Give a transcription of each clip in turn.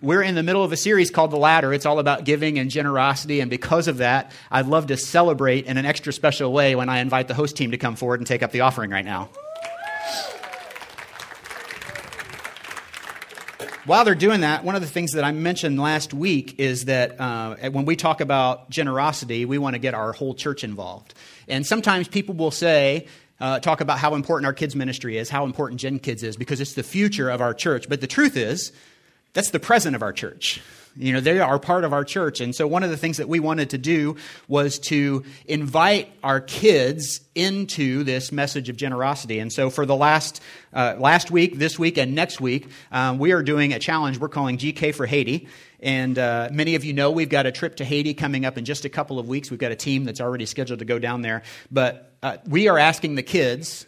we're in the middle of a series called The Ladder. It's all about giving and generosity. And because of that, I'd love to celebrate in an extra special way when I invite the host team to come forward and take up the offering right now. While they're doing that, one of the things that I mentioned last week is that uh, when we talk about generosity, we want to get our whole church involved. And sometimes people will say, uh, talk about how important our kids' ministry is, how important Gen Kids is, because it's the future of our church. But the truth is, that's the present of our church. You know, they are part of our church. And so one of the things that we wanted to do was to invite our kids into this message of generosity. And so for the last, uh, last week, this week, and next week, um, we are doing a challenge we're calling GK for Haiti. And uh, many of you know we've got a trip to Haiti coming up in just a couple of weeks. We've got a team that's already scheduled to go down there. But uh, we are asking the kids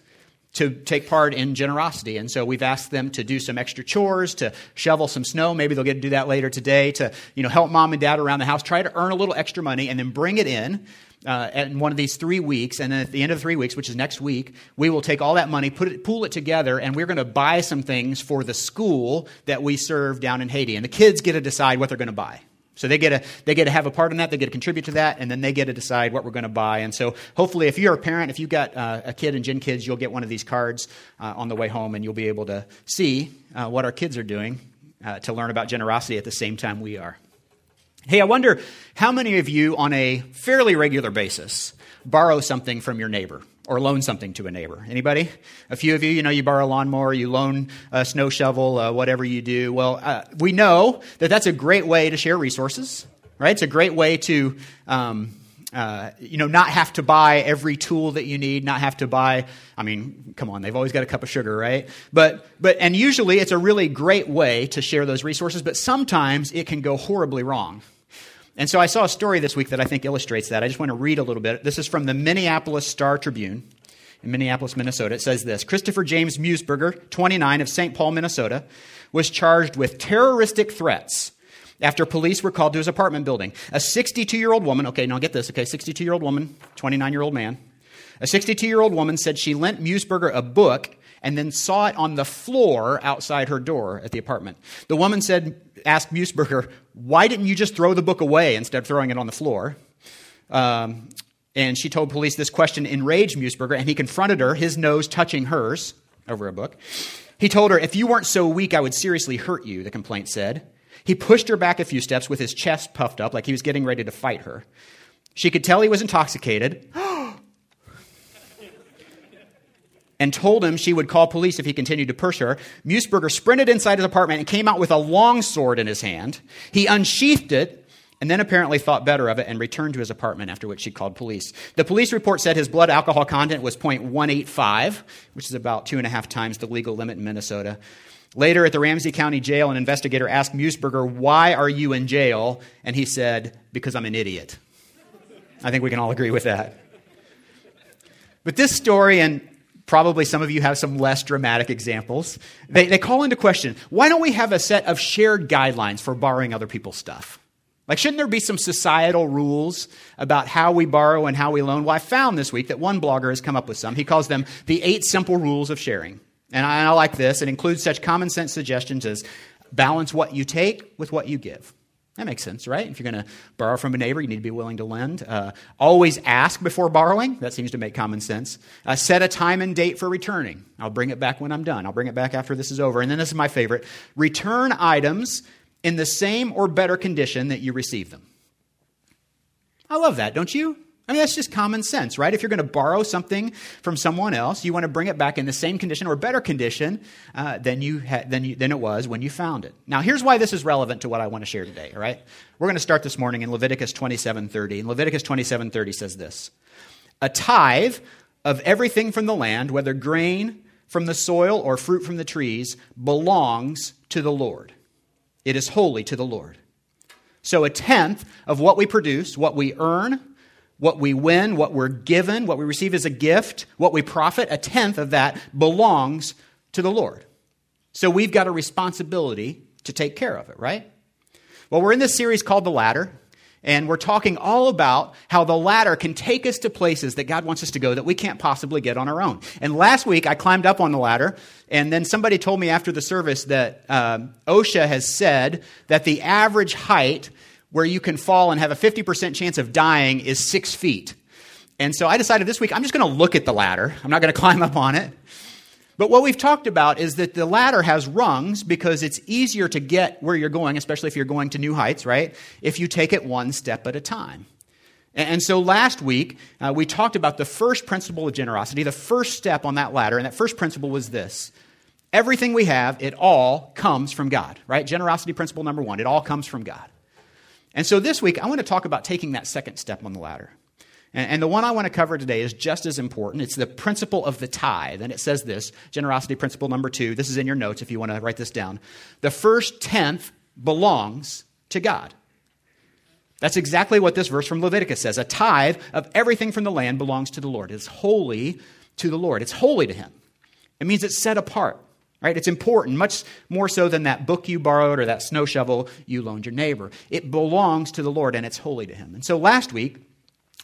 to take part in generosity. And so we've asked them to do some extra chores, to shovel some snow. Maybe they'll get to do that later today, to you know, help mom and dad around the house, try to earn a little extra money, and then bring it in. Uh, in one of these three weeks, and then at the end of the three weeks, which is next week, we will take all that money, put it, pool it together, and we're going to buy some things for the school that we serve down in Haiti. And the kids get to decide what they're going to buy. So they get, to, they get to have a part in that, they get to contribute to that, and then they get to decide what we're going to buy. And so hopefully, if you're a parent, if you've got uh, a kid and Gen Kids, you'll get one of these cards uh, on the way home, and you'll be able to see uh, what our kids are doing uh, to learn about generosity at the same time we are. Hey, I wonder how many of you, on a fairly regular basis, borrow something from your neighbor or loan something to a neighbor. Anybody? A few of you, you know, you borrow a lawnmower, you loan a snow shovel, uh, whatever you do. Well, uh, we know that that's a great way to share resources, right? It's a great way to, um, uh, you know, not have to buy every tool that you need, not have to buy. I mean, come on, they've always got a cup of sugar, right? But, but, and usually it's a really great way to share those resources, but sometimes it can go horribly wrong. And so I saw a story this week that I think illustrates that. I just want to read a little bit. This is from the Minneapolis Star Tribune in Minneapolis, Minnesota. It says this Christopher James Musburger, 29, of St. Paul, Minnesota, was charged with terroristic threats after police were called to his apartment building. A 62 year old woman, okay, now get this, okay, 62 year old woman, 29 year old man. A 62 year old woman said she lent Musburger a book and then saw it on the floor outside her door at the apartment. The woman said, asked Musburger, why didn't you just throw the book away instead of throwing it on the floor? Um, and she told police this question enraged Musburger, and he confronted her, his nose touching hers over a book. He told her, If you weren't so weak, I would seriously hurt you, the complaint said. He pushed her back a few steps with his chest puffed up like he was getting ready to fight her. She could tell he was intoxicated. and told him she would call police if he continued to push her. Musburger sprinted inside his apartment and came out with a long sword in his hand. He unsheathed it and then apparently thought better of it and returned to his apartment, after which she called police. The police report said his blood alcohol content was 0.185, which is about two and a half times the legal limit in Minnesota. Later at the Ramsey County Jail, an investigator asked Musburger, Why are you in jail? And he said, Because I'm an idiot. I think we can all agree with that. But this story and Probably some of you have some less dramatic examples. They, they call into question why don't we have a set of shared guidelines for borrowing other people's stuff? Like, shouldn't there be some societal rules about how we borrow and how we loan? Well, I found this week that one blogger has come up with some. He calls them the eight simple rules of sharing. And I, and I like this. It includes such common sense suggestions as balance what you take with what you give. That makes sense, right? If you're going to borrow from a neighbor, you need to be willing to lend. Uh, always ask before borrowing. That seems to make common sense. Uh, set a time and date for returning. I'll bring it back when I'm done. I'll bring it back after this is over. And then this is my favorite return items in the same or better condition that you receive them. I love that, don't you? I mean, that's just common sense, right? If you're going to borrow something from someone else, you want to bring it back in the same condition or better condition uh, than, you ha- than, you, than it was when you found it. Now, here's why this is relevant to what I want to share today, all right? We're going to start this morning in Leviticus 27.30. And Leviticus 27.30 says this. A tithe of everything from the land, whether grain from the soil or fruit from the trees, belongs to the Lord. It is holy to the Lord. So a tenth of what we produce, what we earn, what we win, what we're given, what we receive as a gift, what we profit, a tenth of that belongs to the Lord. So we've got a responsibility to take care of it, right? Well, we're in this series called The Ladder, And we're talking all about how the ladder can take us to places that God wants us to go that we can't possibly get on our own. And last week, I climbed up on the ladder, and then somebody told me after the service that um, OSHA has said that the average height where you can fall and have a 50% chance of dying is six feet. And so I decided this week I'm just going to look at the ladder. I'm not going to climb up on it. But what we've talked about is that the ladder has rungs because it's easier to get where you're going, especially if you're going to new heights, right? If you take it one step at a time. And so last week, uh, we talked about the first principle of generosity, the first step on that ladder. And that first principle was this everything we have, it all comes from God, right? Generosity principle number one, it all comes from God. And so this week, I want to talk about taking that second step on the ladder. And, the one I want to cover today is just as important. It's the principle of the tithe. And it says this generosity principle number two. This is in your notes if you want to write this down. The first tenth belongs to God. That's exactly what this verse from Leviticus says. A tithe of everything from the land belongs to the Lord. It's holy to the Lord, it's holy to Him. It means it's set apart. Right? It's important, much more so than that book you borrowed or that snow shovel you loaned your neighbor. It belongs to the Lord and it's holy to Him. And so last week,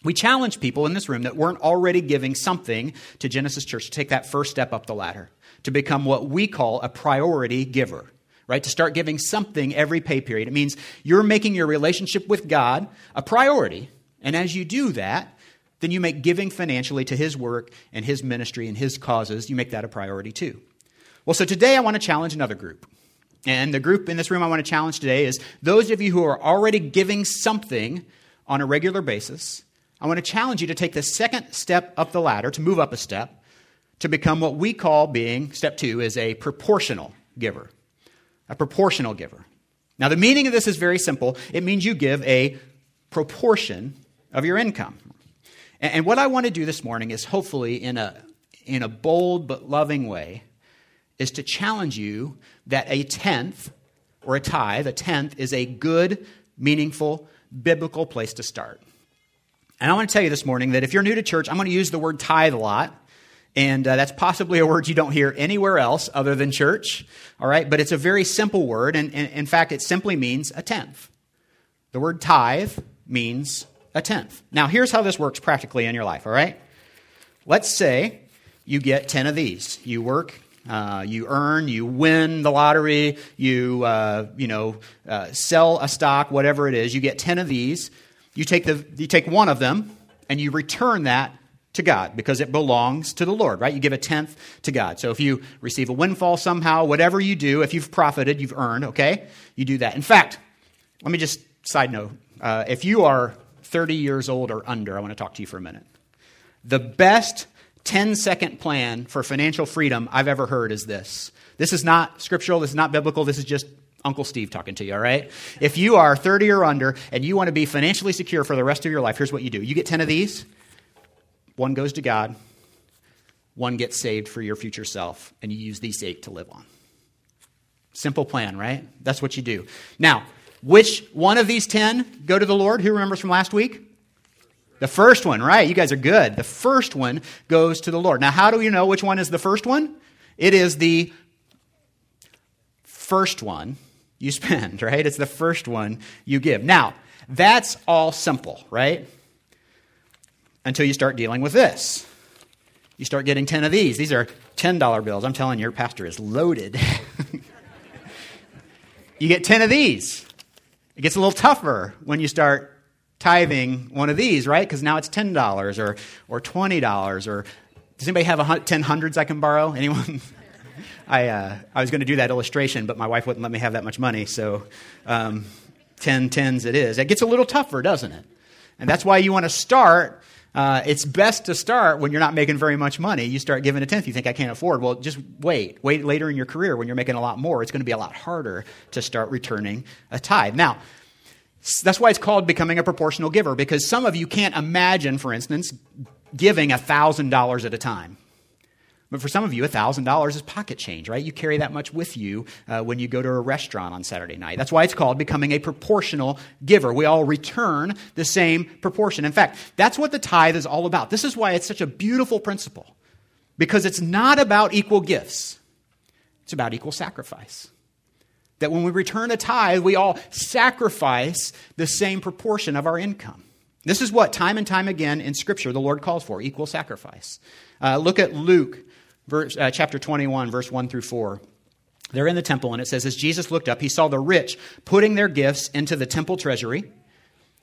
we challenged people in this room that weren't already giving something to Genesis Church to take that first step up the ladder, to become what we call a priority giver, right? To start giving something every pay period. It means you're making your relationship with God a priority. And as you do that, then you make giving financially to His work and His ministry and His causes, you make that a priority too. Well, so today I want to challenge another group. And the group in this room I want to challenge today is those of you who are already giving something on a regular basis I want to challenge you to take the second step up the ladder, to move up a step, to become what we call being, step two, is a proportional giver. A proportional giver. Now, the meaning of this is very simple it means you give a proportion of your income. And, what I want to do this morning is hopefully in a, in a bold but loving way, is to challenge you that a tenth or a tithe, a tenth, is a good, meaningful, biblical place to start. And I want to tell you this morning that if you're new to church, I'm going to use the word tithe a lot. And uh, that's possibly a word you don't hear anywhere else other than church. All right. But it's a very simple word. And, and in fact, it simply means a tenth. The word tithe means a tenth. Now, here's how this works practically in your life. All right. Let's say you get 10 of these. You work, uh, you earn, you win the lottery, you, uh, you know, uh, sell a stock, whatever it is. You get 10 of these. You take, the, you take one of them and you return that to God because it belongs to the Lord, right? You give a tenth to God. So if you receive a windfall somehow, whatever you do, if you've profited, you've earned, okay? You do that. In fact, let me just side note uh, if you are 30 years old or under, I want to talk to you for a minute. The best 10 second plan for financial freedom I've ever heard is this. This is not scriptural, this is not biblical, this is just Uncle Steve talking to you, all right? If you are 30 or under and you want to be financially secure for the rest of your life, here's what you do you get 10 of these, one goes to God, one gets saved for your future self, and you use these eight to live on. Simple plan, right? That's what you do. Now, which one of these 10 go to the Lord? Who remembers from last week? The first one, right? You guys are good. The first one goes to the Lord. Now, how do you know which one is the first one? It is the first one you spend, right? It's the first one you give. Now, that's all simple, right? Until you start dealing with this. You start getting 10 of these. These are $10 bills. I'm telling you, your pastor is loaded. you get 10 of these. It gets a little tougher when you start tithing one of these, right? Because now it's $10 or, or $20 or does anybody have a 10 hundreds I can borrow? Anyone? I, uh, I was going to do that illustration, but my wife wouldn't let me have that much money. So um, 10 tens it is. It gets a little tougher, doesn't it? And that's why you want to start. Uh, it's best to start when you're not making very much money. You start giving a tenth, you think I can't afford. Well, just wait. Wait later in your career when you're making a lot more. It's going to be a lot harder to start returning a tithe. Now, that's why it's called becoming a proportional giver, because some of you can't imagine, for instance, giving $1,000 at a time. But for some of you, $1,000 is pocket change, right? You carry that much with you uh, when you go to a restaurant on Saturday night. That's why it's called becoming a proportional giver. We all return the same proportion. In fact, that's what the tithe is all about. This is why it's such a beautiful principle, because it's not about equal gifts, it's about equal sacrifice. That when we return a tithe, we all sacrifice the same proportion of our income. This is what, time and time again in Scripture, the Lord calls for equal sacrifice. Uh, look at Luke verse, uh, chapter 21, verse 1 through 4. They're in the temple, and it says, As Jesus looked up, he saw the rich putting their gifts into the temple treasury.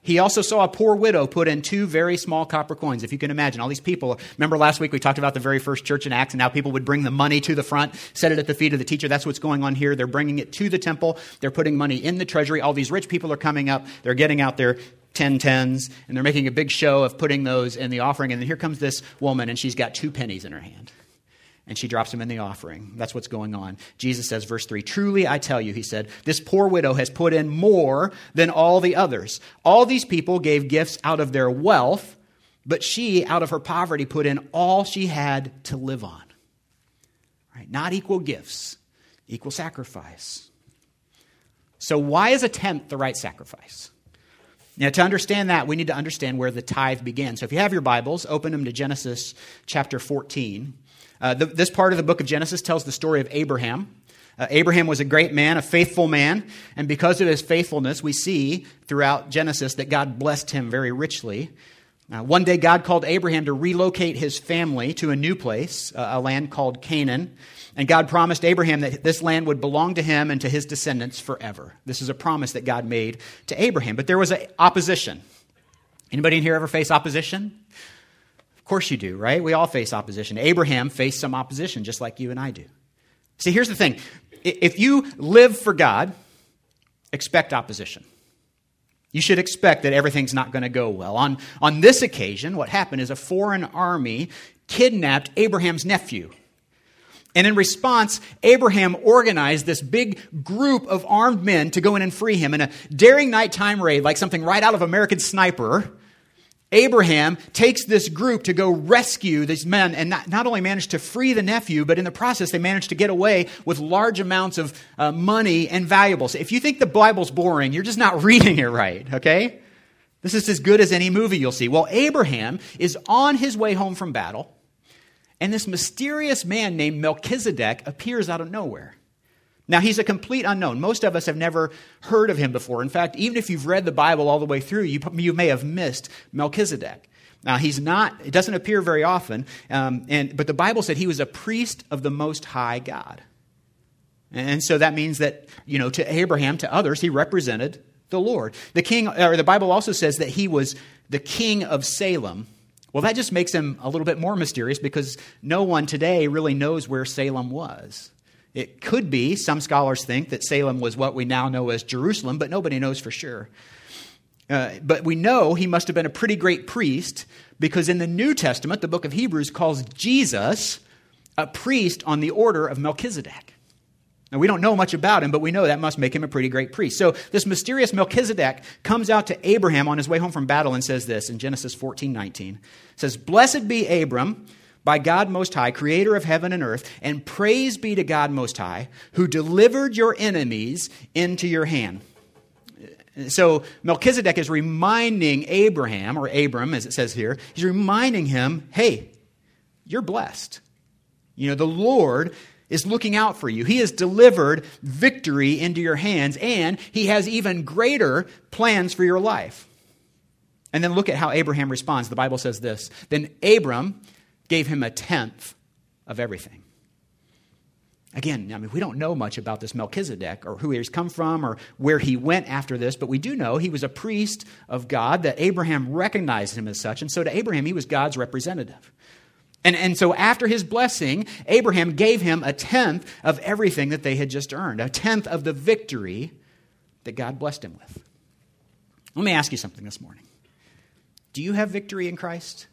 He also saw a poor widow put in two very small copper coins. If you can imagine, all these people. Remember last week we talked about the very first church in Acts and how people would bring the money to the front, set it at the feet of the teacher. That's what's going on here. They're bringing it to the temple. They're putting money in the treasury. All these rich people are coming up. They're getting out their 10 tens, and they're making a big show of putting those in the offering. And then here comes this woman, and she's got two pennies in her hand and she drops them in the offering. That's what's going on. Jesus says, verse 3 Truly I tell you, he said, this poor widow has put in more than all the others. All these people gave gifts out of their wealth, but she, out of her poverty, put in all she had to live on. Right? Not equal gifts, equal sacrifice. So, why is a tenth the right sacrifice? Now, to understand that, we need to understand where the tithe began. So, if you have your Bibles, open them to Genesis chapter 14. Uh, the, this part of the book of Genesis tells the story of Abraham. Uh, Abraham was a great man, a faithful man, and because of his faithfulness, we see throughout Genesis that God blessed him very richly. Uh, one day, God called Abraham to relocate his family to a new place, uh, a land called Canaan. And God promised Abraham that this land would belong to him and to his descendants forever. This is a promise that God made to Abraham. But there was opposition. Anybody in here ever face opposition? Of course you do, right? We all face opposition. Abraham faced some opposition just like you and I do. See, here's the thing if you live for God, expect opposition. You should expect that everything's not going to go well. On, on this occasion, what happened is a foreign army kidnapped Abraham's nephew. And in response, Abraham organized this big group of armed men to go in and free him in a daring nighttime raid, like something right out of American Sniper. Abraham takes this group to go rescue these men and not, not only manage to free the nephew, but in the process, they manage to get away with large amounts of uh, money and valuables. If you think the Bible's boring, you're just not reading it right, okay? This is as good as any movie you'll see. Well, Abraham is on his way home from battle, and this mysterious man named Melchizedek appears out of nowhere. Now, he's a complete unknown. Most of us have never heard of him before. In fact, even if you've read the Bible all the way through, you, you may have missed Melchizedek. Now, he's not, it doesn't appear very often, um, and, but the Bible said he was a priest of the Most High God. And so that means that, you know, to Abraham, to others, he represented the Lord. The king, or the Bible also says that he was the king of Salem. Well, that just makes him a little bit more mysterious because no one today really knows where Salem was. It could be, some scholars think, that Salem was what we now know as Jerusalem, but nobody knows for sure. Uh, but we know he must have been a pretty great priest because in the New Testament, the book of Hebrews calls Jesus a priest on the order of Melchizedek. Now, we don't know much about him, but we know that must make him a pretty great priest. So, this mysterious Melchizedek comes out to Abraham on his way home from battle and says this in Genesis 14 19. says, Blessed be Abram by God Most High, creator of heaven and earth, and praise be to God Most High, who delivered your enemies into your hand. So Melchizedek is reminding Abraham, or Abram as it says here, he's reminding him, hey, you're blessed. You know, the Lord is looking out for you. He has delivered victory into your hands, and he has even greater plans for your life. And then look at how Abraham responds. The Bible says this Then Abram gave him a tenth of everything. Again, I mean, we don't know much about this Melchizedek or who he's come from or where he went after this, but we do know he was a priest of God, that Abraham recognized him as such. And so to Abraham, he was God's representative. And, and so after his blessing, Abraham gave him a tenth of everything that they had just earned, a tenth of the victory that God blessed him with. Let me ask you something this morning. Do you have victory in Christ?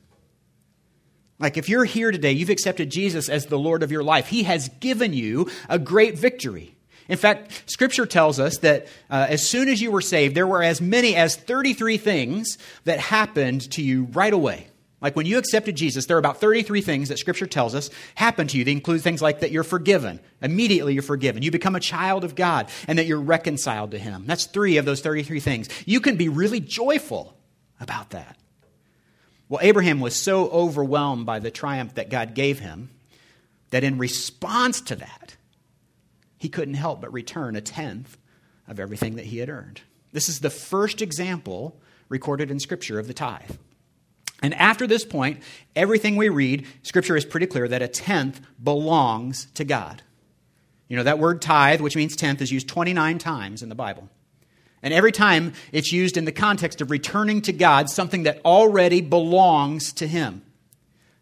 Like, if you're here today, you've accepted Jesus as the Lord of your life, He has given you a great victory. In fact, Scripture tells us that uh, as soon as you were saved, there were as many as 33 things that happened to you right away. Like when you accepted Jesus, there are about 33 things that Scripture tells us happen to you. They include things like that you're forgiven. Immediately you're forgiven. You become a child of God and that you're reconciled to Him. That's three of those 33 things. You can be really joyful about that. Well, Abraham was so overwhelmed by the triumph that God gave him that in response to that, he couldn't help but return a tenth of everything that he had earned. This is the first example recorded in Scripture of the tithe. And after this point, everything we read, Scripture is pretty clear that a tenth belongs to God. You know, that word tithe, which means tenth, is used 29 times in the Bible. And every time it's used in the context of returning to God something that already belongs to Him.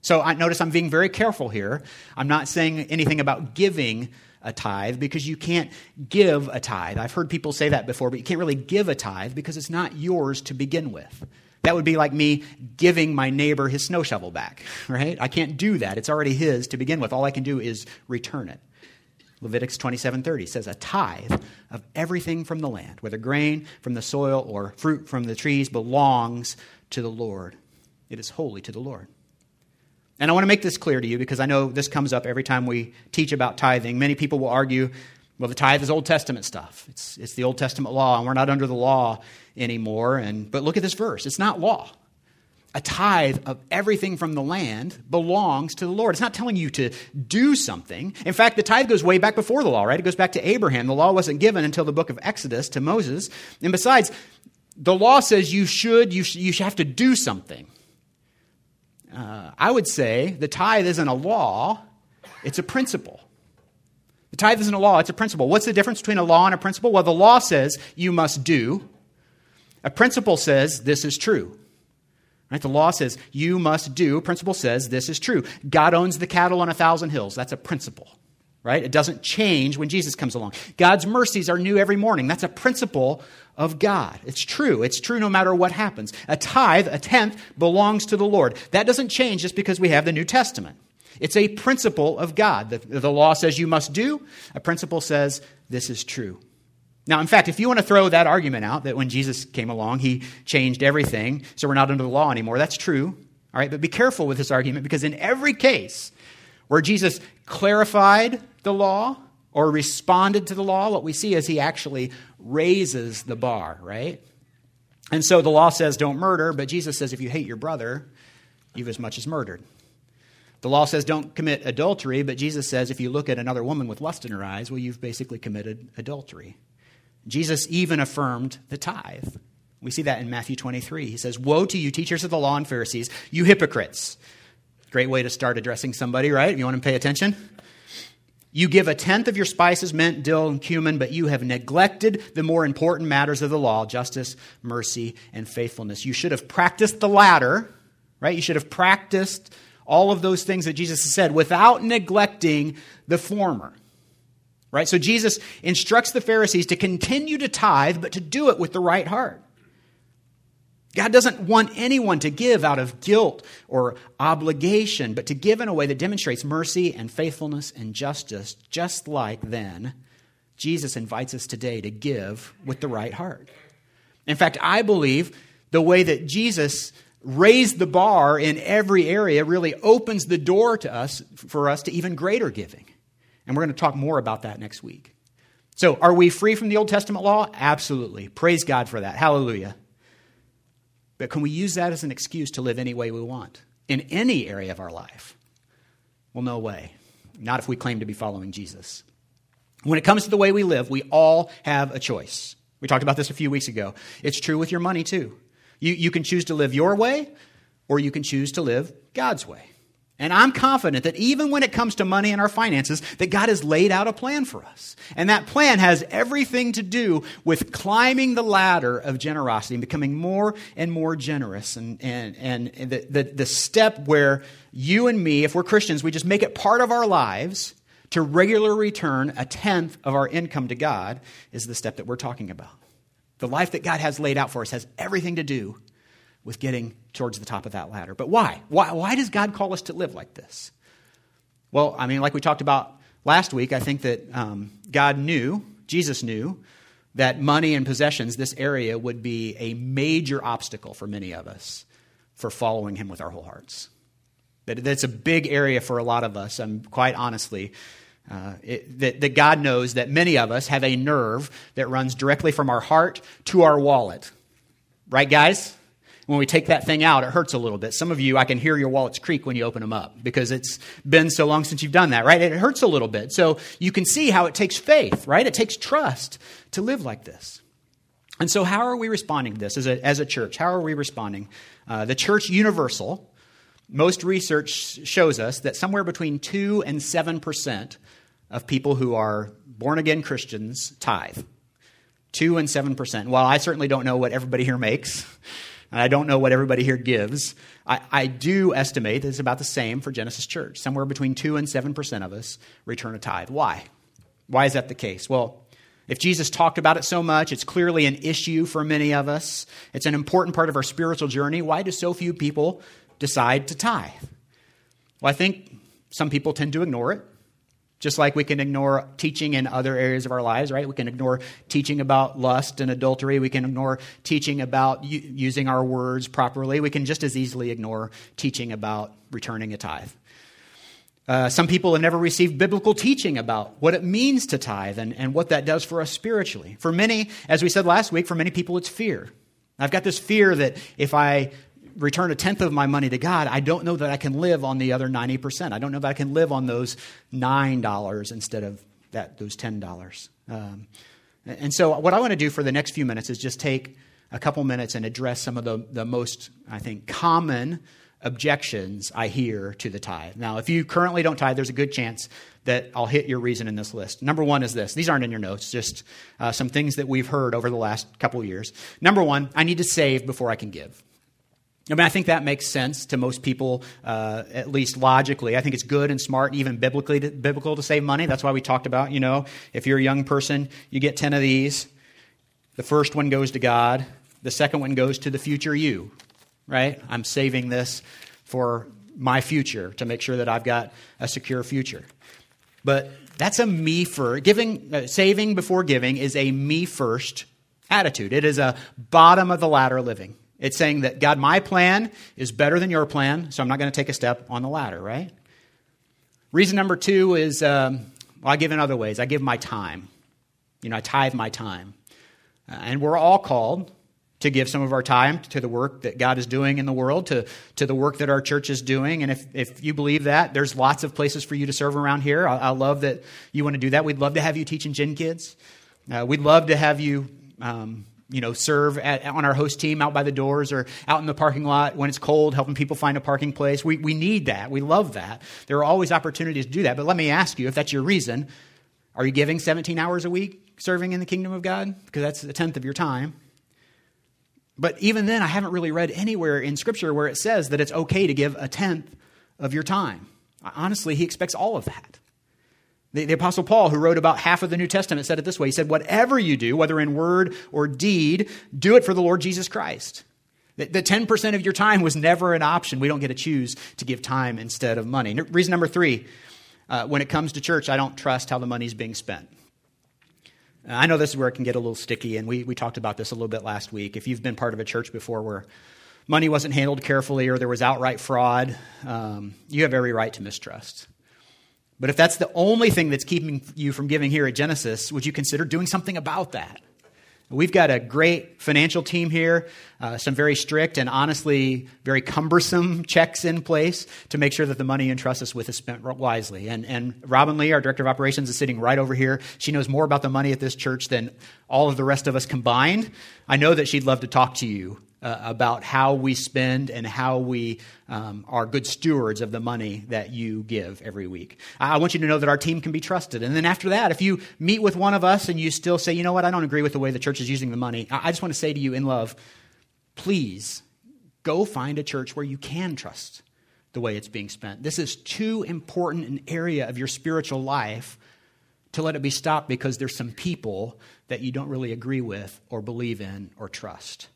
So I notice I'm being very careful here. I'm not saying anything about giving a tithe because you can't give a tithe. I've heard people say that before, but you can't really give a tithe because it's not yours to begin with. That would be like me giving my neighbor his snow shovel back, right? I can't do that. It's already his to begin with. All I can do is return it. Leviticus 27:30 says a tithe of everything from the land, whether grain from the soil or fruit from the trees belongs to the Lord. It is holy to the Lord. And I want to make this clear to you because I know this comes up every time we teach about tithing. Many people will argue, well, the tithe is Old Testament stuff. It's, it's the Old Testament law, and we're not under the law anymore. And, but look at this verse it's not law. A tithe of everything from the land belongs to the Lord. It's not telling you to do something. In fact, the tithe goes way back before the law, right? It goes back to Abraham. The law wasn't given until the book of Exodus to Moses. And besides, the law says you should, you, sh- you should have to do something. Uh, I would say the tithe isn't a law, it's a principle. The tithe isn't a law, it's a principle. What's the difference between a law and a principle? Well, the law says you must do, a principle says this is true. Right? The law says you must do. Principle says this is true. God owns the cattle on a thousand hills. That's a principle. Right? It doesn't change when Jesus comes along. God's mercies are new every morning. That's a principle of God. It's true. It's true no matter what happens. A tithe, a tenth, belongs to the Lord. That doesn't change just because we have the New Testament. It's a principle of God. The, the law says you must do, a principle says this is true. Now, in fact, if you want to throw that argument out that when Jesus came along, he changed everything, so we're not under the law anymore, that's true. All right, but be careful with this argument because in every case where Jesus clarified the law or responded to the law, what we see is he actually raises the bar, right? And so the law says don't murder, but Jesus says if you hate your brother, you've as much as murdered. The law says don't commit adultery, but Jesus says if you look at another woman with lust in her eyes, well, you've basically committed adultery. Jesus even affirmed the tithe. We see that in Matthew 23. He says, Woe to you, teachers of the law and Pharisees, you hypocrites. Great way to start addressing somebody, right? You want to pay attention? You give a tenth of your spices, mint, dill, and cumin, but you have neglected the more important matters of the law justice, mercy, and faithfulness. You should have practiced the latter, right? You should have practiced all of those things that Jesus said without neglecting the former. Right? So Jesus instructs the Pharisees to continue to tithe, but to do it with the right heart. God doesn't want anyone to give out of guilt or obligation, but to give in a way that demonstrates mercy and faithfulness and justice, just like then Jesus invites us today to give with the right heart. In fact, I believe the way that Jesus raised the bar in every area really opens the door to us for us to even greater giving. And we're going to talk more about that next week. So, are we free from the Old Testament law? Absolutely. Praise God for that. Hallelujah. But can we use that as an excuse to live any way we want in any area of our life? Well, no way. Not if we claim to be following Jesus. When it comes to the way we live, we all have a choice. We talked about this a few weeks ago. It's true with your money, too. You, you can choose to live your way, or you can choose to live God's way. And I'm confident that even when it comes to money and our finances, that God has laid out a plan for us. And that plan has everything to do with climbing the ladder of generosity and becoming more and more generous. And, and, and the, the, the step where you and me, if we're Christians, we just make it part of our lives to regularly return a tenth of our income to God is the step that we're talking about. The life that God has laid out for us has everything to do with getting towards the top of that ladder. But why? Why, why does God call us to live like this? Well, I mean, like we talked about last week, I think that um, God knew, Jesus knew, that money and possessions, this area, would be a major obstacle for many of us for following Him with our whole hearts. That that's a big area for a lot of us, and um, quite honestly. Uh, it, that, that God knows that many of us have a nerve that runs directly from our heart to our wallet. Right, guys? When we take that thing out, it hurts a little bit. Some of you, I can hear your wallets creak when you open them up because it's been so long since you've done that, right? It hurts a little bit. So you can see how it takes faith, right? It takes trust to live like this. And so, how are we responding to this as a, as a church? How are we responding? Uh, the church universal, most research shows us that somewhere between 2 and 7% of people who are born again Christians tithe. 2 and 7%. While I certainly don't know what everybody here makes, and I don't know what everybody here gives, I, I do estimate that it's about the same for Genesis Church. Somewhere between 2 and 7% of us return a tithe. Why? Why is that the case? Well, if Jesus talked about it so much, it's clearly an issue for many of us. It's an important part of our spiritual journey. Why do so few people decide to tithe? Well, I think some people tend to ignore it. Just like we can ignore teaching in other areas of our lives, right? We can ignore teaching about lust and adultery. We can ignore teaching about u- using our words properly. We can just as easily ignore teaching about returning a tithe. Uh, some people have never received biblical teaching about what it means to tithe and, and what that does for us spiritually. For many, as we said last week, for many people, it's fear. I've got this fear that if I return a tenth of my money to God, I don't know that I can live on the other 90%. I don't know that I can live on those $9 instead of that, those $10. Um, and so, what I want to do for the next few minutes is just take a couple minutes and address some of the, the most, I think, common objections I hear to the tithe. Now, if you currently don't tithe, there's a good chance that I'll hit your reason in this list. Number one is this. These aren't in your notes, just uh, some things that we've heard over the last couple years. Number one, I need to save before I can give. I mean, I think that makes sense to most people, uh, at least logically. I think it's good and smart, even biblically, to, biblical to save money. That's why we talked about, you know, if you're a young person, you get 10 of these. The first one goes to God. The second one goes to the future you, right? I'm saving this for my future to make sure that I've got a secure future. But that's a me first. Giving, uh, saving before giving is a me first attitude. It is a bottom of the ladder living. It's saying that, God, my plan is better than your plan, so I'm not going to take a step on the ladder, right? Reason number two is um, well, I give in other ways. I give my time. You know, I tithe my time. Uh, and we're all called to give some of our time to the work that God is doing in the world, to, to the work that our church is doing. And if, if you believe that, there's lots of places for you to serve around here. I, I love that you want to do that. We'd love to have you teaching Gen Kids. Uh, we'd love to have you um, you know, serve at, on our host team out by the doors or out in the parking lot when it's cold, helping people find a parking place. We, we need that. We love that. There are always opportunities to do that. But let me ask you, if that's your reason, are you giving 17 hours a week serving in the kingdom of God? Because that's a tenth of your time. But even then, I haven't really read anywhere in Scripture where it says that it's okay to give a tenth of your time. Honestly, he expects all of that. The, the, Apostle Paul, who wrote about half of the New Testament, said it this way He said, Whatever you do, whether in word or deed, do it for the Lord Jesus Christ. The, the 10% of your time was never an option. We don't get to choose to give time instead of money. Reason number three uh, when it comes to church, I don't trust how the money's being spent. I know this is where it can get a little sticky, and we, we talked about this a little bit last week. If you've been part of a church before where money wasn't handled carefully or there was outright fraud, um, you have every right to mistrust. But if that's the only thing that's keeping you from giving here at Genesis, would you consider doing something about that? We've got a great financial team here, uh, some very strict and honestly very cumbersome checks in place to make sure that the money you entrust us with is spent wisely. And, and Robin Lee, our director of operations, is sitting right over here. She knows more about the money at this church than all of the rest of us combined. I know that she'd love to talk to you uh, about how we spend and how we um, are good stewards of the money that you give every week. I want you to know that our team can be trusted. And then after that, if you meet with one of us and you still say, you know what, I don't agree with the way the church is using the money, I just want to say to you in love, please go find a church where you can trust the way it's being spent. This is too important an area of your spiritual life to let it be stopped because there's some people that you don't really agree with or believe in or trust.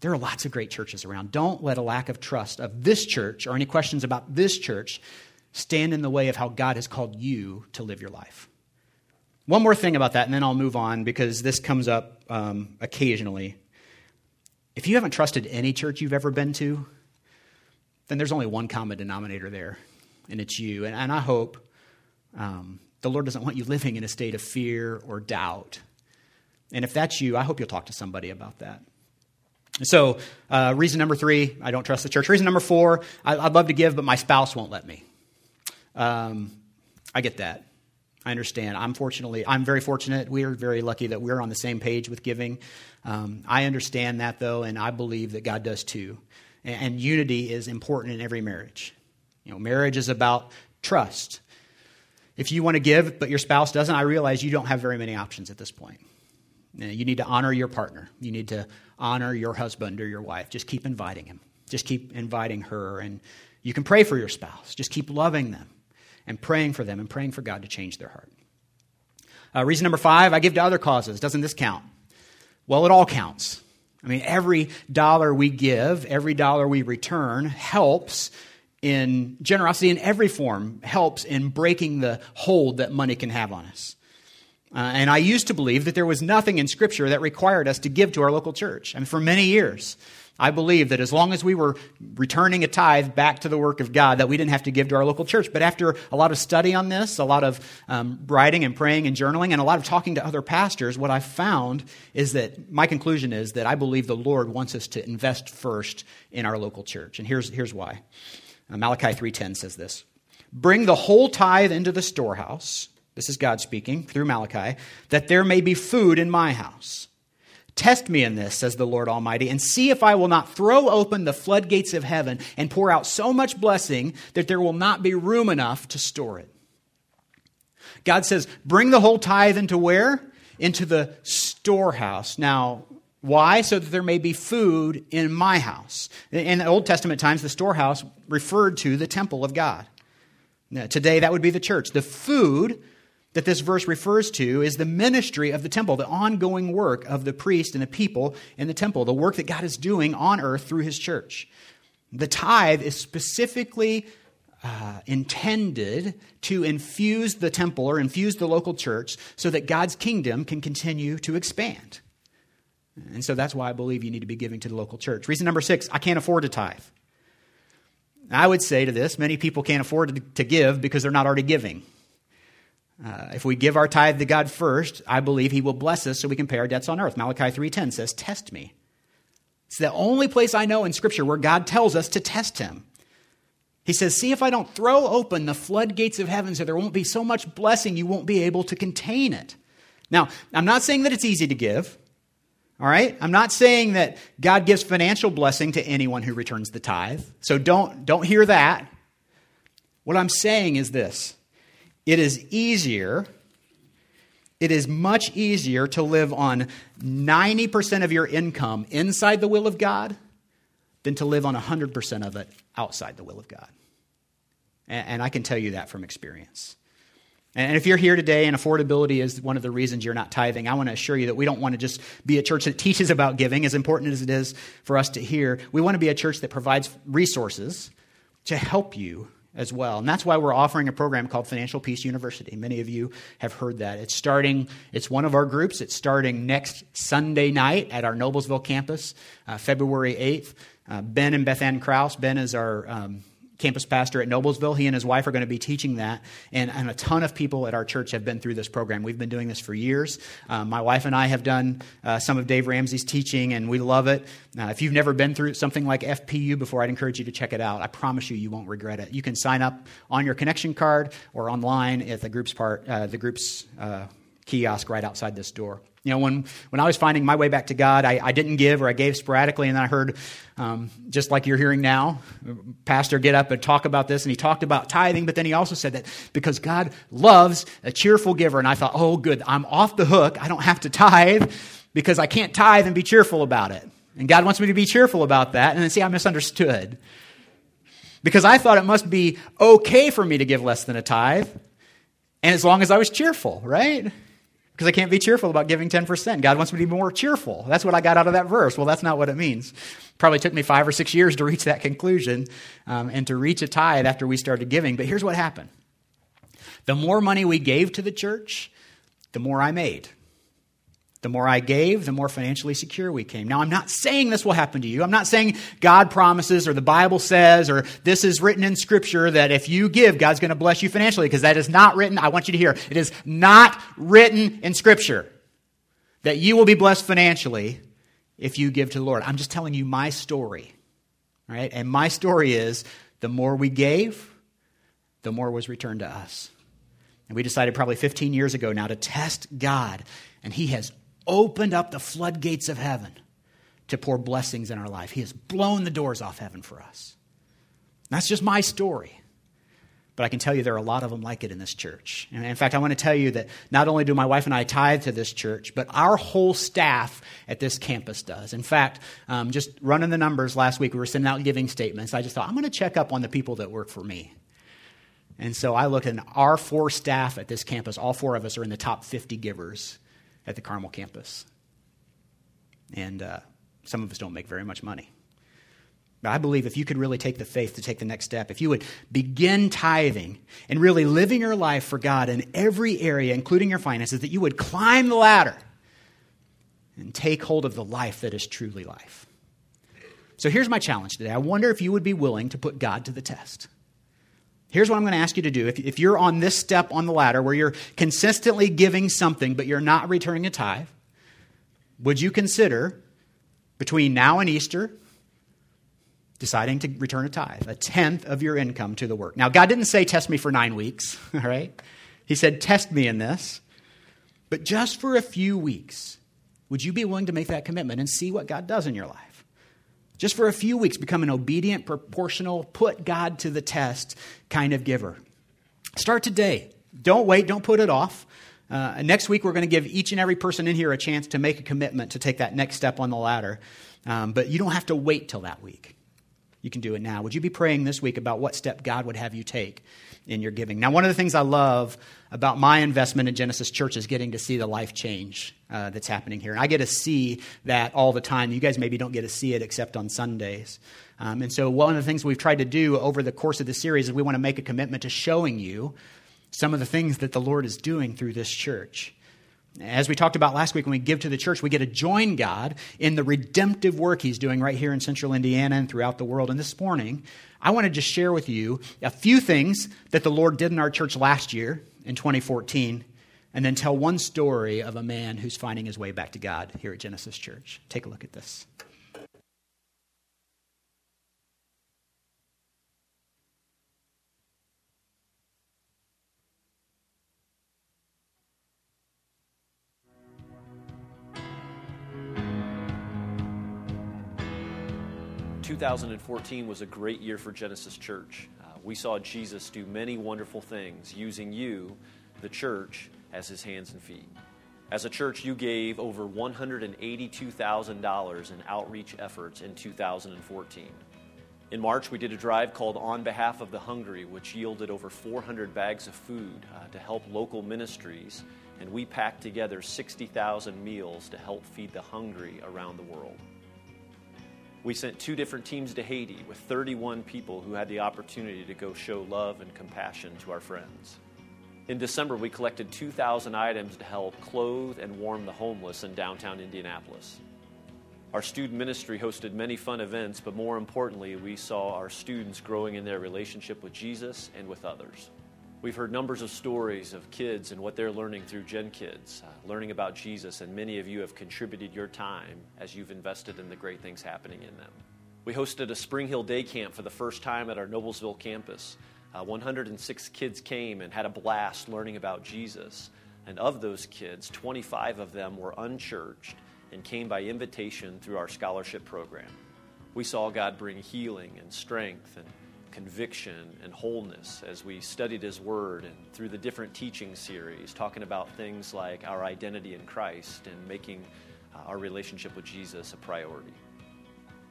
There are lots of great churches around. Don't let a lack of trust of this church or any questions about this church stand in the way of how God has called you to live your life. One more thing about that, and then I'll move on because this comes up um, occasionally. If you haven't trusted any church you've ever been to, then there's only one common denominator there, and it's you. And, and I hope um, the Lord doesn't want you living in a state of fear or doubt. And if that's you, I hope you'll talk to somebody about that. So, uh, reason number three, I don't trust the church. Reason number four, I, would love to give, but my spouse won't let me. Um, I get that. I understand. I'm fortunately, I'm very fortunate. We are very lucky that we're on the same page with giving. Um, I understand that though, and I believe that God does too. And, and unity is important in every marriage. You know, marriage is about trust. If you want to give, but your spouse doesn't, I realize you don't have very many options at this point. You need to honor your partner. You need to honor your husband or your wife. Just keep inviting him. Just keep inviting her. And you can pray for your spouse. Just keep loving them and praying for them and praying for God to change their heart. Uh, reason number five I give to other causes. Doesn't this count? Well, it all counts. I mean, every dollar we give, every dollar we return helps in generosity in every form, helps in breaking the hold that money can have on us. Uh, and I used to believe that there was nothing in Scripture that required us to give to our local church. Mean, for many years, I believed that as long as we were returning a tithe back to the work of God, that we didn't have to give to our local church. But after a lot of study on this, a lot of um, writing and praying and journaling, and a lot of talking to other pastors, what I found is that my conclusion is that I believe the Lord wants us to invest first in our local church. And here's, here's why. Uh, Malachi 3.10 says this. Bring the whole tithe into the storehouse this is God speaking through Malachi, that there may be food in my house. Test me in this, says the Lord Almighty, and see if I will not throw open the floodgates of heaven and pour out so much blessing that there will not be room enough to store it. God says, bring the whole tithe into where? Into the storehouse. Now, why? So that there may be food in my house. In the Old Testament times, the storehouse referred to the temple of God. Now, today, that would be the church. The food that this verse refers to is the ministry of the temple, the ongoing work of the priest and the people in the temple, the work that God is doing on earth through his church. The tithe is specifically uh, intended to infuse the temple or infuse the local church so that God's kingdom can continue to expand. And so that's why I believe you need to be giving to the local church. Reason number six I can't afford to tithe. I would say to this many people can't afford to give because they're not already giving. Uh, if we give our tithe to God first, I believe He will bless us so we can pay our debts on earth. Malachi 3:10 says, "Test me." It's the only place I know in Scripture where God tells us to test Him. He says, "See if I don't throw open the floodgates of heaven so there won't be so much blessing you won't be able to contain it." Now, I'm not saying that it's easy to give. All right? I'm not saying that God gives financial blessing to anyone who returns the tithe. So don't don't hear that. What I'm saying is this it is easier, it is much easier to live on 90% of your income inside the will of God than to live on 100% of it outside the will of God. And, I can tell you that from experience. And if you're here today and affordability is one of the reasons you're not tithing, I want to assure you that we don't want to just be a church that teaches about giving, as important as it is for us to hear. We want to be a church that provides resources to help you as well. And that's why we're offering a program called Financial Peace University. Many of you have heard that. It's starting, it's one of our groups. It's starting next Sunday night at our Noblesville campus, uh, February 8th. Uh, ben and Beth Ann Kraus. Ben is our um, campus pastor at Noblesville. He and his wife are going to be teaching that. And, and, a ton of people at our church have been through this program. We've been doing this for years. Um, my wife and I have done uh, some of Dave Ramsey's teaching, and we love it. Uh, if you've never been through something like FPU before, I'd encourage you to check it out. I promise you, you won't regret it. You can sign up on your connection card or online at the group's part, uh, the group's uh, kiosk right outside this door. You know, when, when I was finding my way back to God, I, I didn't give or I gave sporadically, and then I heard, um, just like you're hearing now, pastor get up and talk about this, and he talked about tithing, but then he also said that because God loves a cheerful giver, and I thought, oh, good, I'm off the hook. I don't have to tithe because I can't tithe and be cheerful about it. And God wants me to be cheerful about that, and then see, I misunderstood. Because I thought it must be okay for me to give less than a tithe, and as long as I was cheerful, right? Because I can't be cheerful about giving 10%. God wants me to be more cheerful. That's what I got out of that verse. Well, that's not what it means. Probably took me five or six years to reach that conclusion um, and to reach a tithe after we started giving. But here's what happened the more money we gave to the church, the more I made. The more I gave, the more financially secure we came. Now, I'm not saying this will happen to you. I'm not saying God promises or the Bible says or this is written in Scripture that if you give, God's going to bless you financially because that is not written. I want you to hear it is not written in Scripture that you will be blessed financially if you give to the Lord. I'm just telling you my story. Right? And my story is the more we gave, the more was returned to us. And we decided probably 15 years ago now to test God. And He has opened up the floodgates of heaven to pour blessings in our life. He has blown the doors off heaven for us. That's just my story. But I can tell you there are a lot of them like it in this church. And in fact, I want to tell you that not only do my wife and I tithe to this church, but our whole staff at this campus does. In fact, um, just running the numbers last week, we were sending out giving statements. I just thought, I'm going to check up on the people that work for me. And so I looked, at our four staff at this campus, all four of us are in the top 50 givers at the Carmel campus. And uh, some of us don't make very much money. But I believe if you could really take the faith to take the next step, if you would begin tithing and really living your life for God in every area, including your finances, that you would climb the ladder and take hold of the life that is truly life. So here's my challenge today. I wonder if you would be willing to put God to the test. Here's what I'm going to ask you to do. If, if you're on this step on the ladder where you're consistently giving something but you're not returning a tithe, would you consider between now and Easter deciding to return a tithe, a tenth of your income to the work? Now, God didn't say test me for nine weeks, all right? He said test me in this. But just for a few weeks, would you be willing to make that commitment and see what God does in your life? Just for a few weeks, become an obedient, proportional, put God to the test kind of giver. Start today. Don't wait, don't put it off. Uh, next week, we're going to give each and every person in here a chance to make a commitment to take that next step on the ladder. Um, but you don't have to wait till that week. You can do it now. Would you be praying this week about what step God would have you take in your giving? Now, one of the things I love about my investment in Genesis Church is getting to see the life change uh, that's happening here. And I get to see that all the time. You guys maybe don't get to see it except on Sundays. Um, and so, one of the things we've tried to do over the course of the series is we want to make a commitment to showing you some of the things that the Lord is doing through this church. As we talked about last week, when we give to the church, we get to join God in the redemptive work He's doing right here in central Indiana and throughout the world. And this morning, I want to just share with you a few things that the Lord did in our church last year in 2014, and then tell one story of a man who's finding his way back to God here at Genesis Church. Take a look at this. 2014 was a great year for Genesis Church. Uh, we saw Jesus do many wonderful things using you, the church, as his hands and feet. As a church, you gave over $182,000 in outreach efforts in 2014. In March, we did a drive called On Behalf of the Hungry, which yielded over 400 bags of food uh, to help local ministries, and we packed together 60,000 meals to help feed the hungry around the world. We sent two different teams to Haiti with 31 people who had the opportunity to go show love and compassion to our friends. In December, we collected 2,000 items to help clothe and warm the homeless in downtown Indianapolis. Our student ministry hosted many fun events, but more importantly, we saw our students growing in their relationship with Jesus and with others. We've heard numbers of stories of kids and what they're learning through Gen Kids, uh, learning about Jesus, and many of you have contributed your time as you've invested in the great things happening in them. We hosted a Spring Hill Day Camp for the first time at our Noblesville campus. Uh, 106 kids came and had a blast learning about Jesus. And of those kids, 25 of them were unchurched and came by invitation through our scholarship program. We saw God bring healing and strength and conviction and wholeness as we studied His Word and through the different teaching series, talking about things like our identity in Christ and making uh, our relationship with Jesus a priority.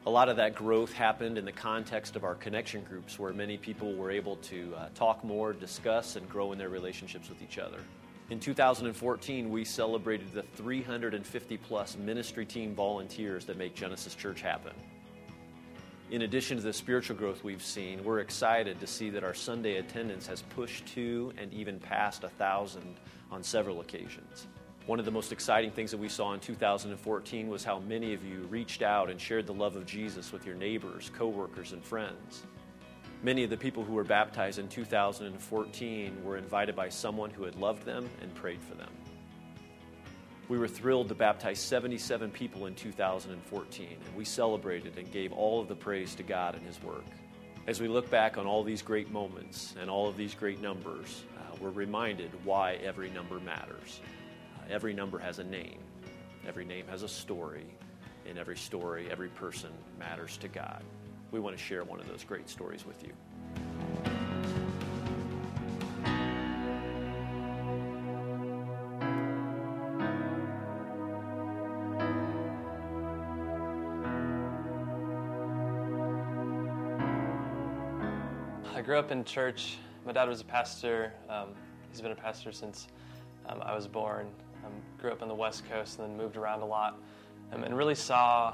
A lot of that growth happened in the context of our connection groups, where many people were able to uh, talk more, discuss, and grow in their relationships with each other. In 2014, we celebrated the 350 plus ministry team volunteers that make Genesis Church happen in addition to the spiritual growth we've seen, we're excited to see that our Sunday attendance has pushed to and even past a thousand on several occasions. One of the most exciting things that we saw in 2014 was how many of you reached out and shared the love of Jesus with your neighbors, coworkers, and friends. Many of the people who were baptized in 2014 were invited by someone who had loved them and prayed for them. We were thrilled to baptize 77 people in 2014, and we celebrated and gave all of the praise to God and His work. As we look back on all these great moments and all of these great numbers, uh, we're reminded why every number matters. Uh, every number has a name, every name has a story, and every story, every person matters to God. We want to share one of those great stories with you. I grew up in church. My dad was a pastor. Um, he's been a pastor since um, I was born. Um, grew up on the West Coast and then moved around a lot um, and really saw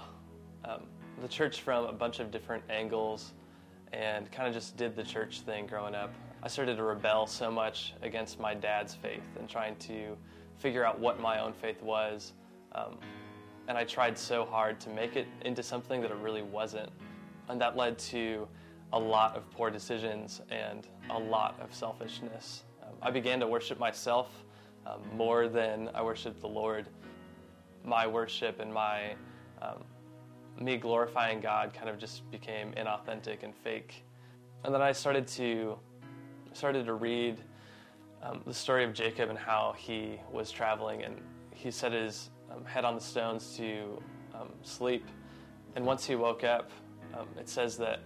um, the church from a bunch of different angles and kind of just did the church thing growing up. I started to rebel so much against my dad's faith and trying to figure out what my own faith was. Um, and I tried so hard to make it into something that it really wasn't. And that led to a lot of poor decisions and a lot of selfishness. Um, I began to worship myself um, more than I worshiped the Lord. My worship and my um, me glorifying God kind of just became inauthentic and fake. And then I started to started to read um, the story of Jacob and how he was traveling and he set his um, head on the stones to um, sleep. And once he woke up, it says that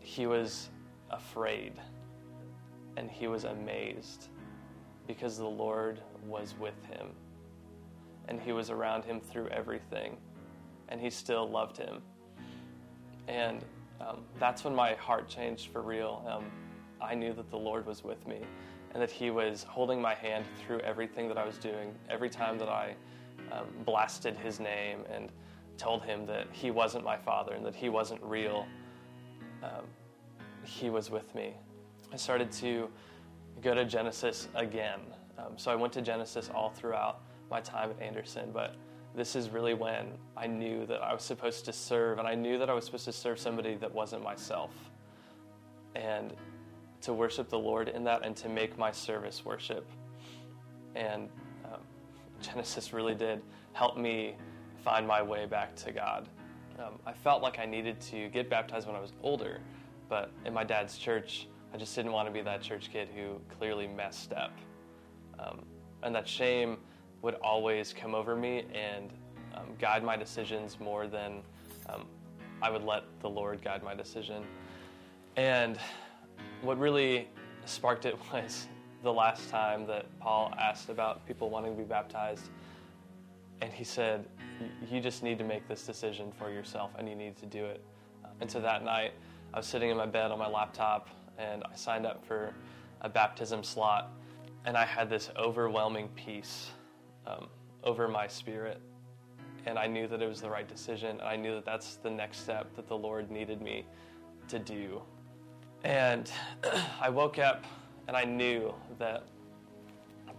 he was afraid and he was amazed because the Lord was with him and he was around him through everything and he still loved him. And um, that's when my heart changed for real. Um, I knew that the Lord was with me and that he was holding my hand through everything that I was doing, every time that I um, blasted his name and told him that he wasn't my father and that he wasn't real um, he was with me. I started to go to Genesis again. Um, so I went to Genesis all throughout my time at Anderson, but this is really when I knew that I was supposed to serve, and I knew that I was supposed to serve somebody that wasn't myself. And to worship the Lord in that and to make my service worship. And um, Genesis really did help me find my way back to God. Um, I felt like I needed to get baptized when I was older, but in my dad's church, I just didn't want to be that church kid who clearly messed up. Um, and that shame would always come over me and um, guide my decisions more than um, I would let the Lord guide my decision. And what really sparked it was the last time that Paul asked about people wanting to be baptized. And he said, You just need to make this decision for yourself and you need to do it. And so that night, I was sitting in my bed on my laptop and I signed up for a baptism slot. And I had this overwhelming peace um, over my spirit. And I knew that it was the right decision. And I knew that that's the next step that the Lord needed me to do. And I woke up and I knew that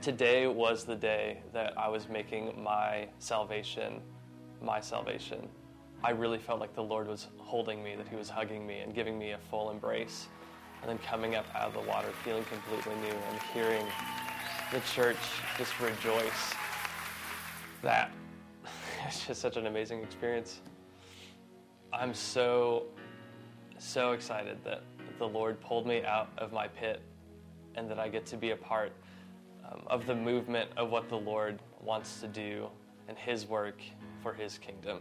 today was the day that I was making my salvation my salvation. I really felt like the Lord was holding me, that He was hugging me and giving me a full embrace. And then coming up out of the water, feeling completely new and hearing the church just rejoice. That it's just such an amazing experience. I'm so, so excited that the Lord pulled me out of my pit and that I get to be a part um, of the movement of what the Lord wants to do and His work for His kingdom.